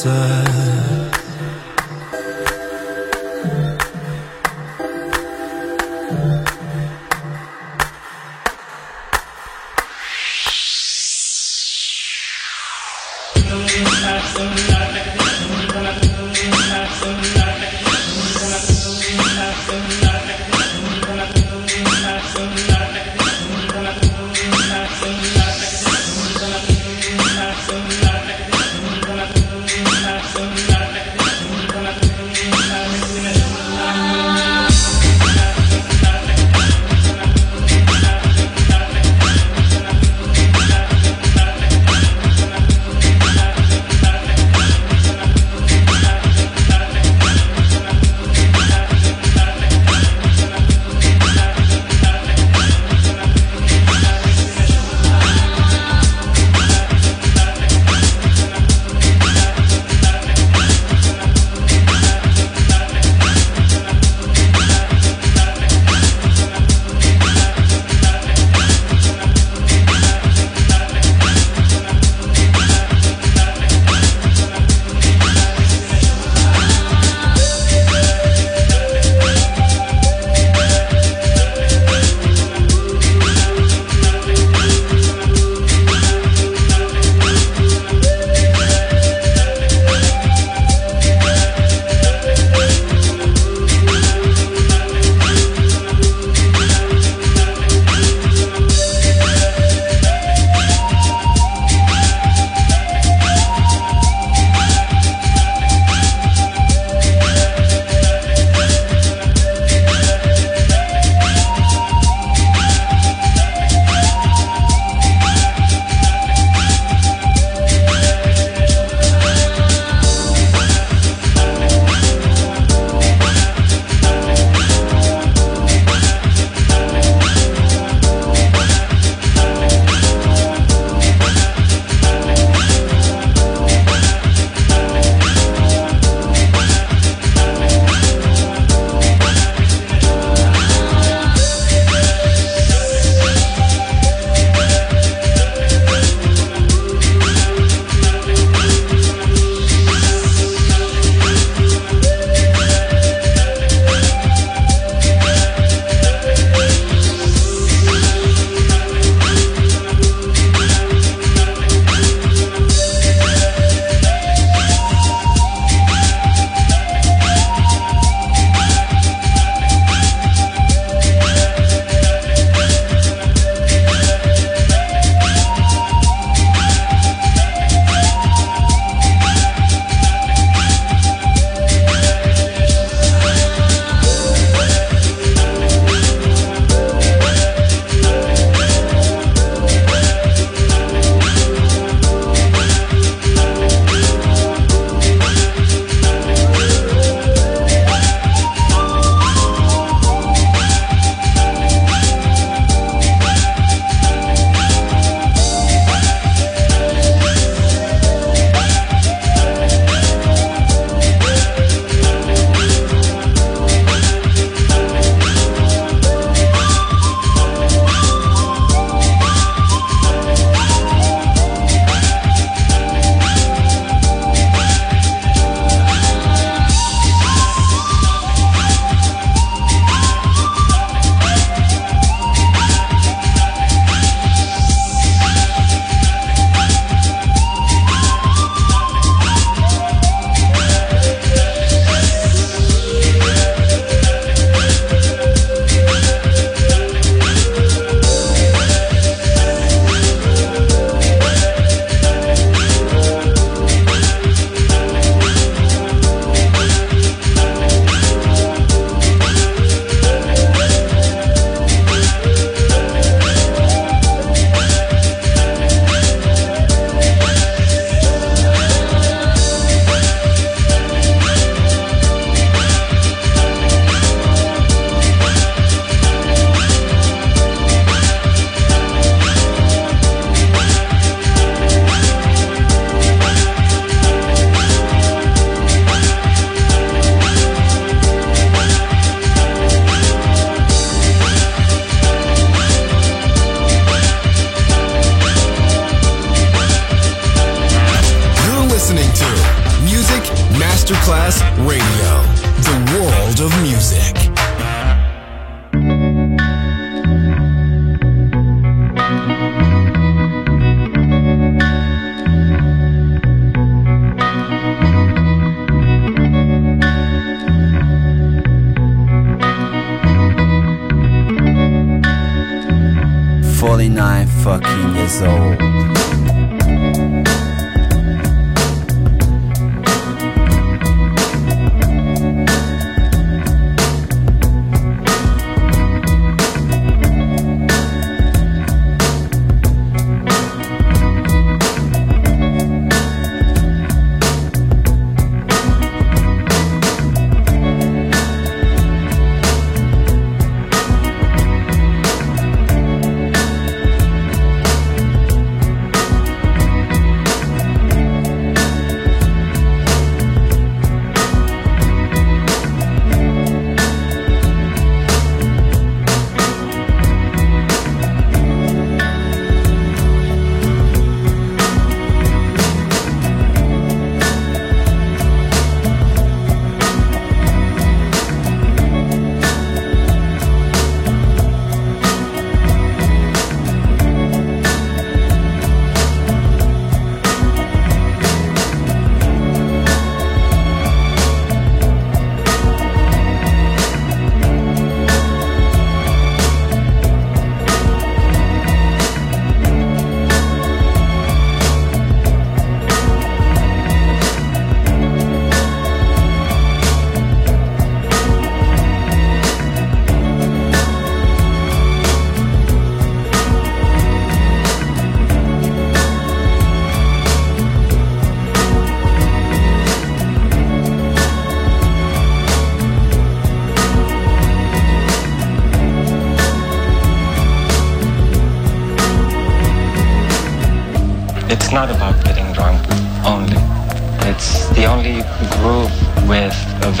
side.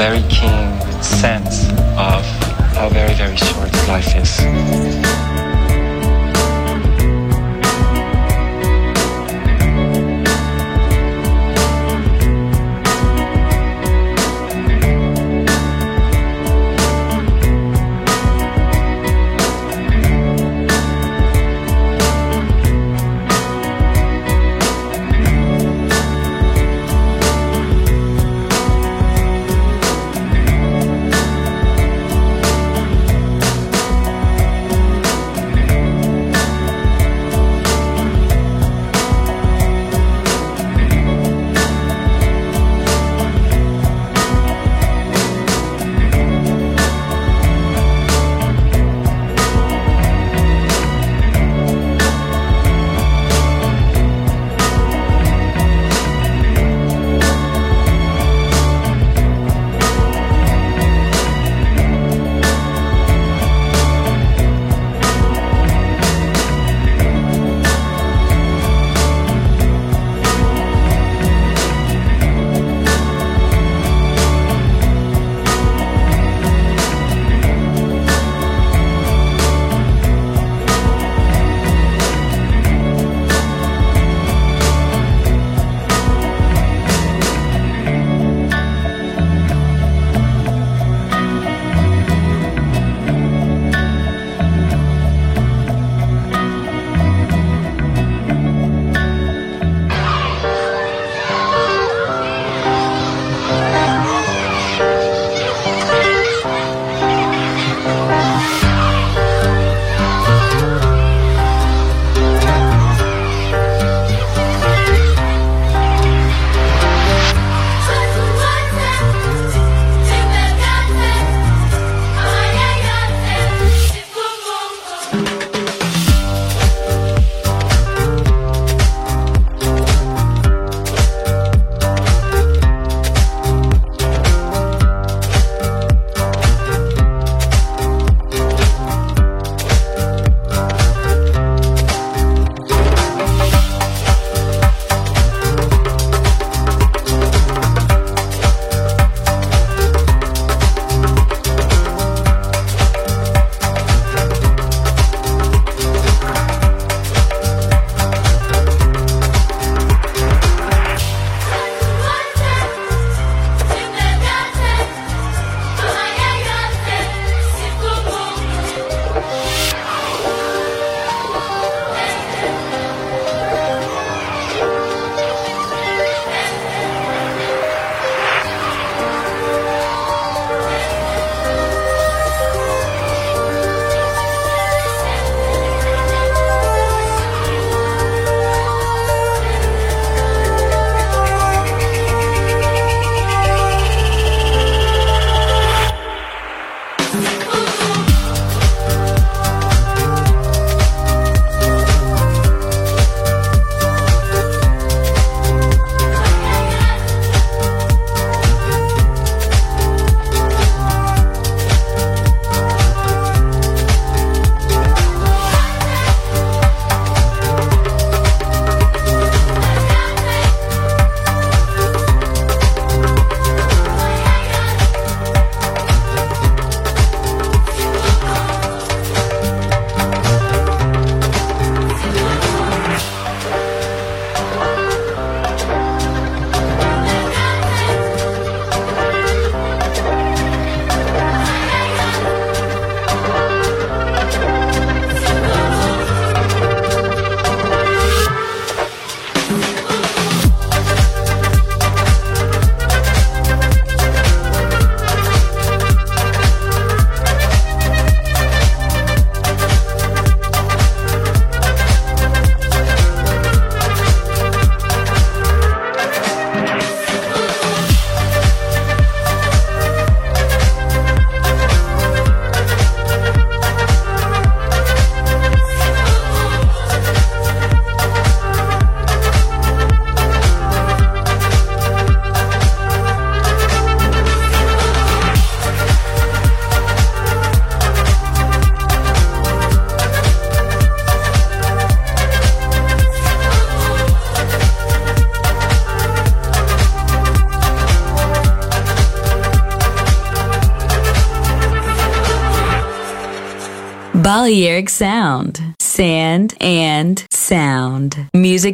very king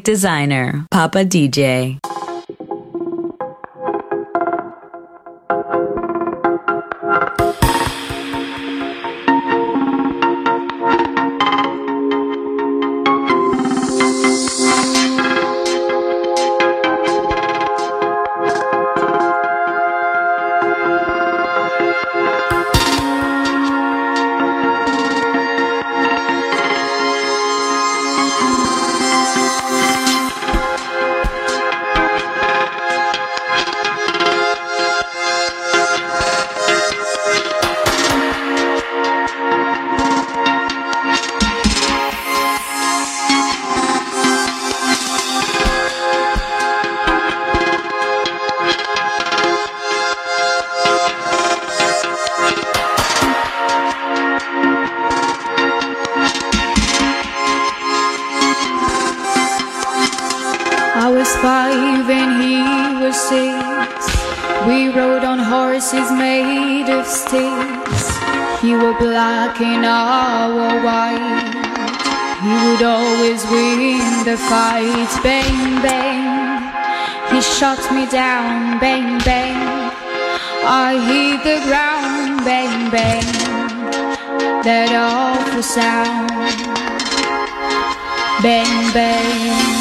designer, Papa DJ. down, bang, bang. I hit the ground, bang, bang. That awful sound, bang, bang.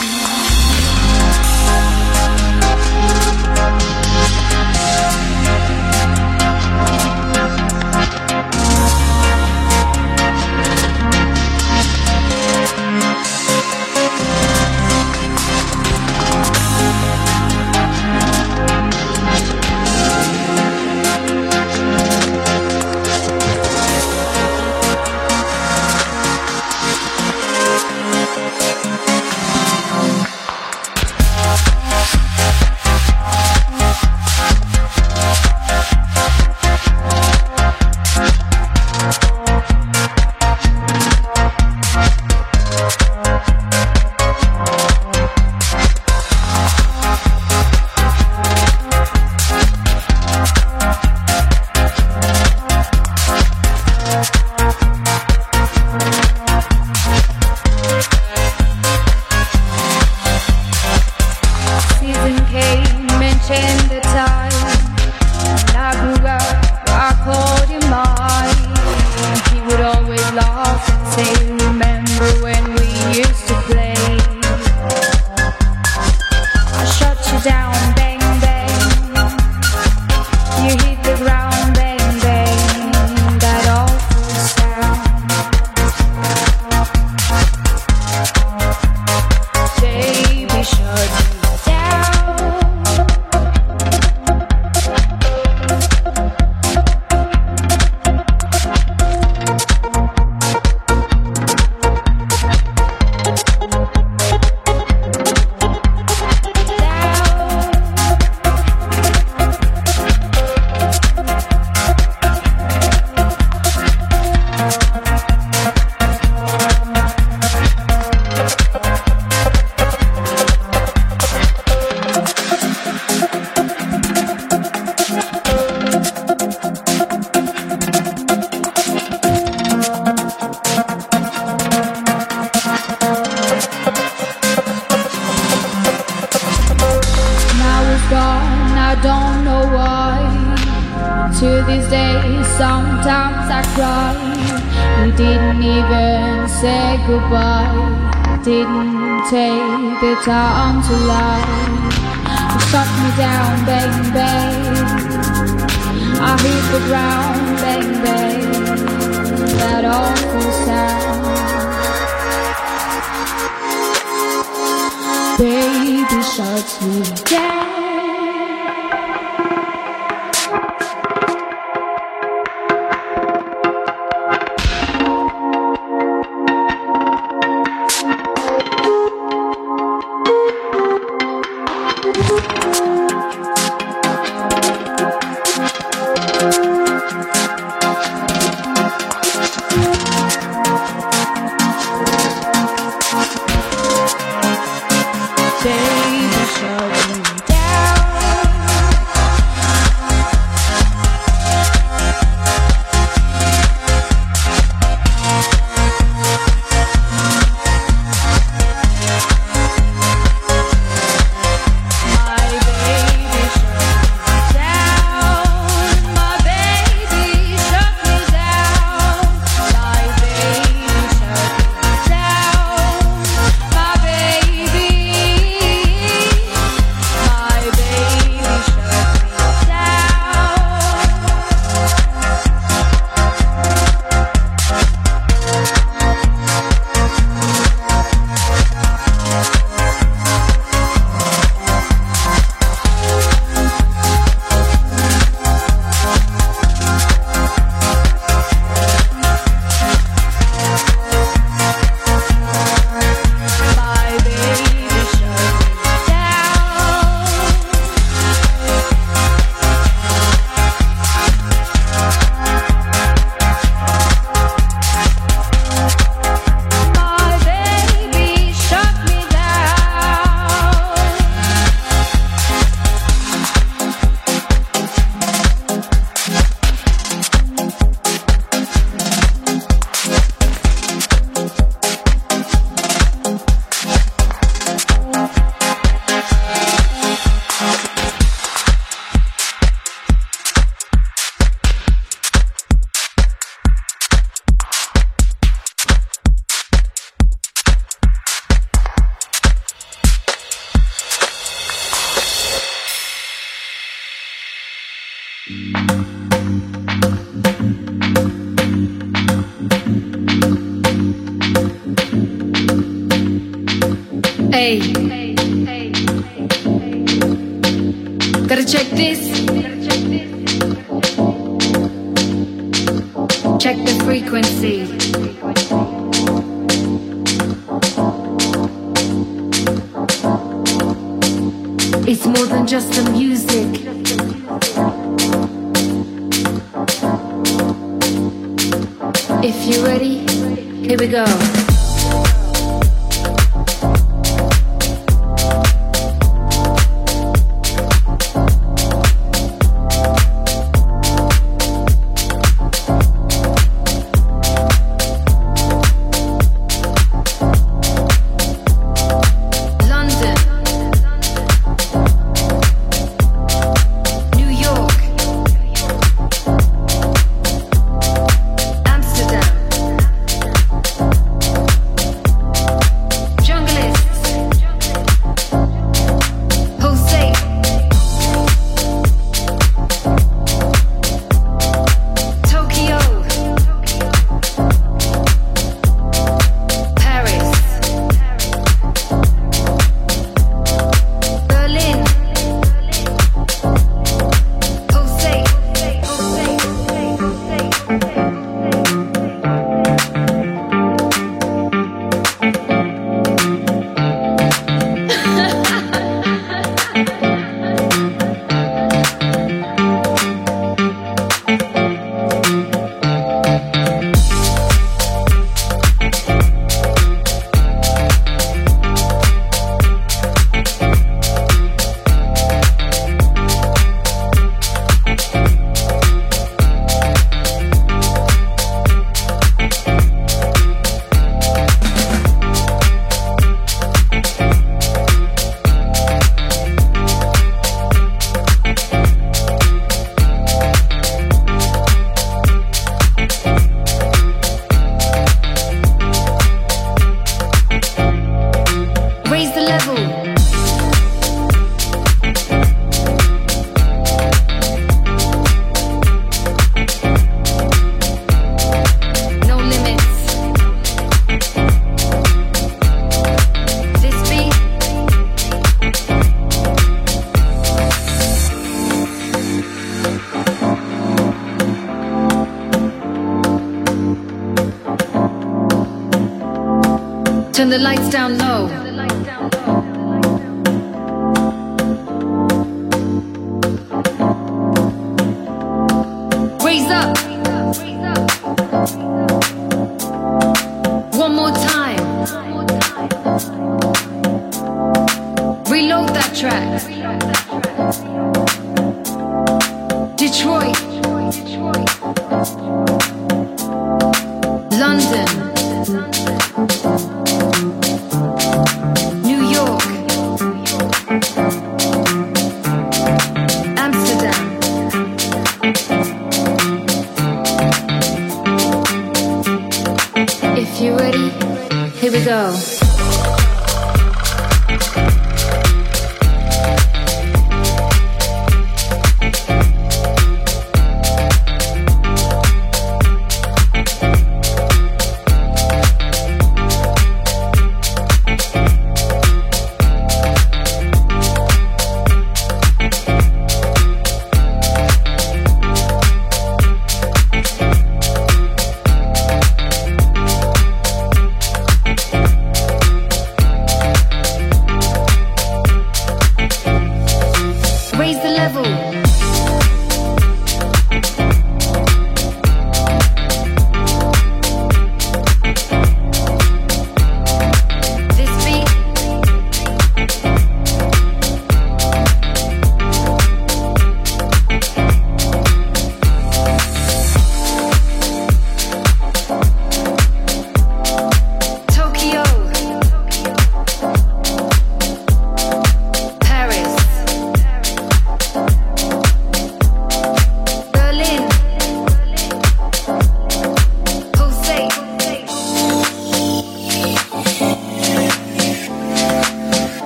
Lights down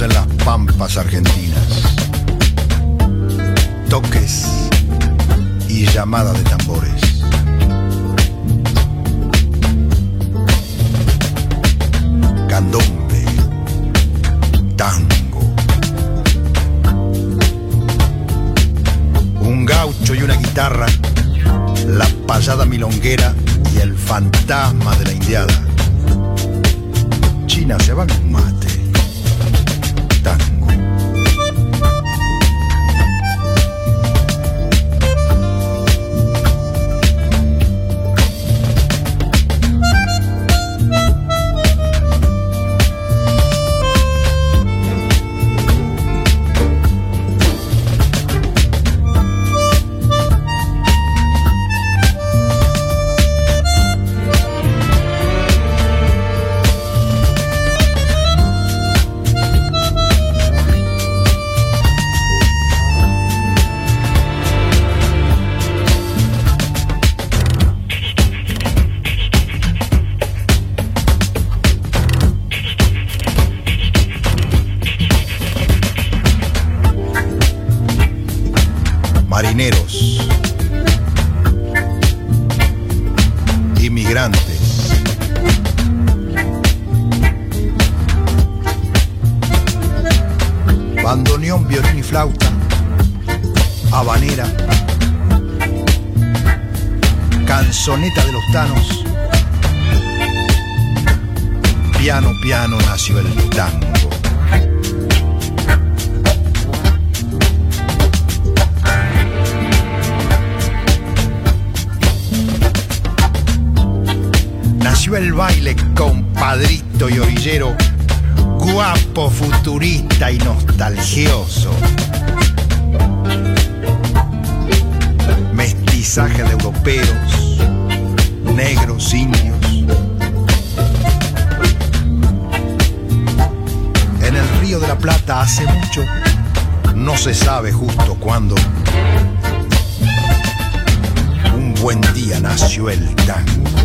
En las pampas argentinas. Toques y llamada de tambores. Candombe, tango. Un gaucho y una guitarra, la payada milonguera y el fantasma de la indiada. China se va con bandoneón, violín y flauta, habanera, canzoneta de los tanos, piano, piano nació el tango. Nació el baile compadrito y orillero, guapo, futurista y nostalgioso. Mestizaje de europeos, negros, indios. En el Río de la Plata hace mucho, no se sabe justo cuándo, un buen día nació el tango.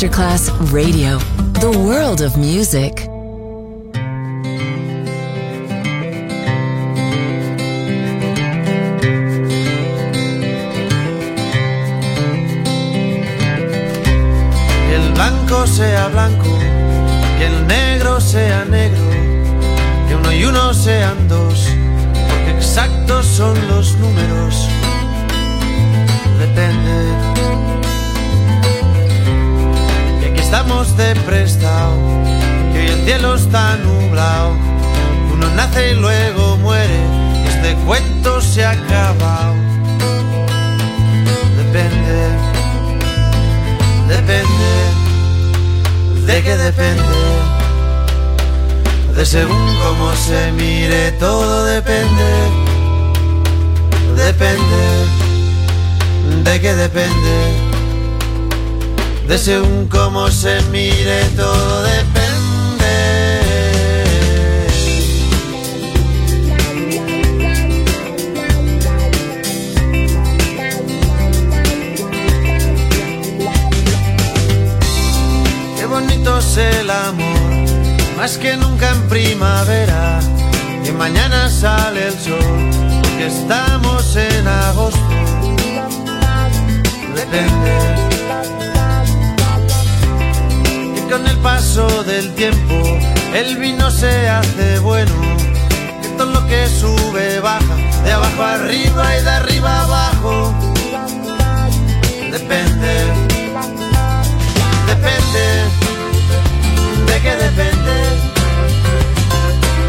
Masterclass Radio, the world of music. El blanco sea blanco, que el negro sea negro, que uno y uno sean dos, porque exactos son de prestado, que hoy el cielo está nublado. Uno nace y luego muere, este cuento se ha acabado. Depende depende, de qué depende, de según cómo se mire, todo depende, depende, de qué depende, de según cómo se mire, todo depende. Qué bonito es el amor, más que nunca en primavera. Que mañana sale el sol, que estamos en agosto. Depende. Con el paso del tiempo el vino se hace bueno. Que todo lo que sube baja, de abajo arriba y de arriba abajo. Depende depende, de qué depende,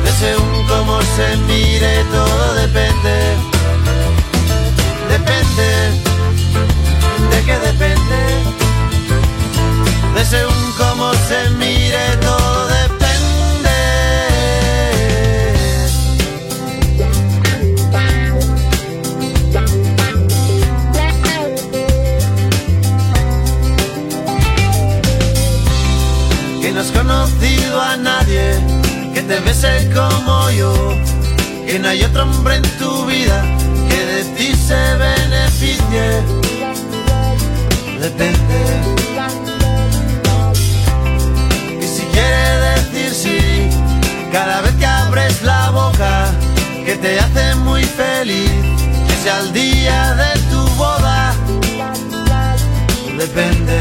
de según cómo se mire, todo depende, depende, de qué depende, de según cómo se mire, todo depende. que no has conocido a nadie que te bese como yo, que no hay otro hombre en tu vida que de ti se beneficie. Depende. Quiere decir sí, cada vez que abres la boca, que te hace muy feliz, que sea el día de tu boda. Depende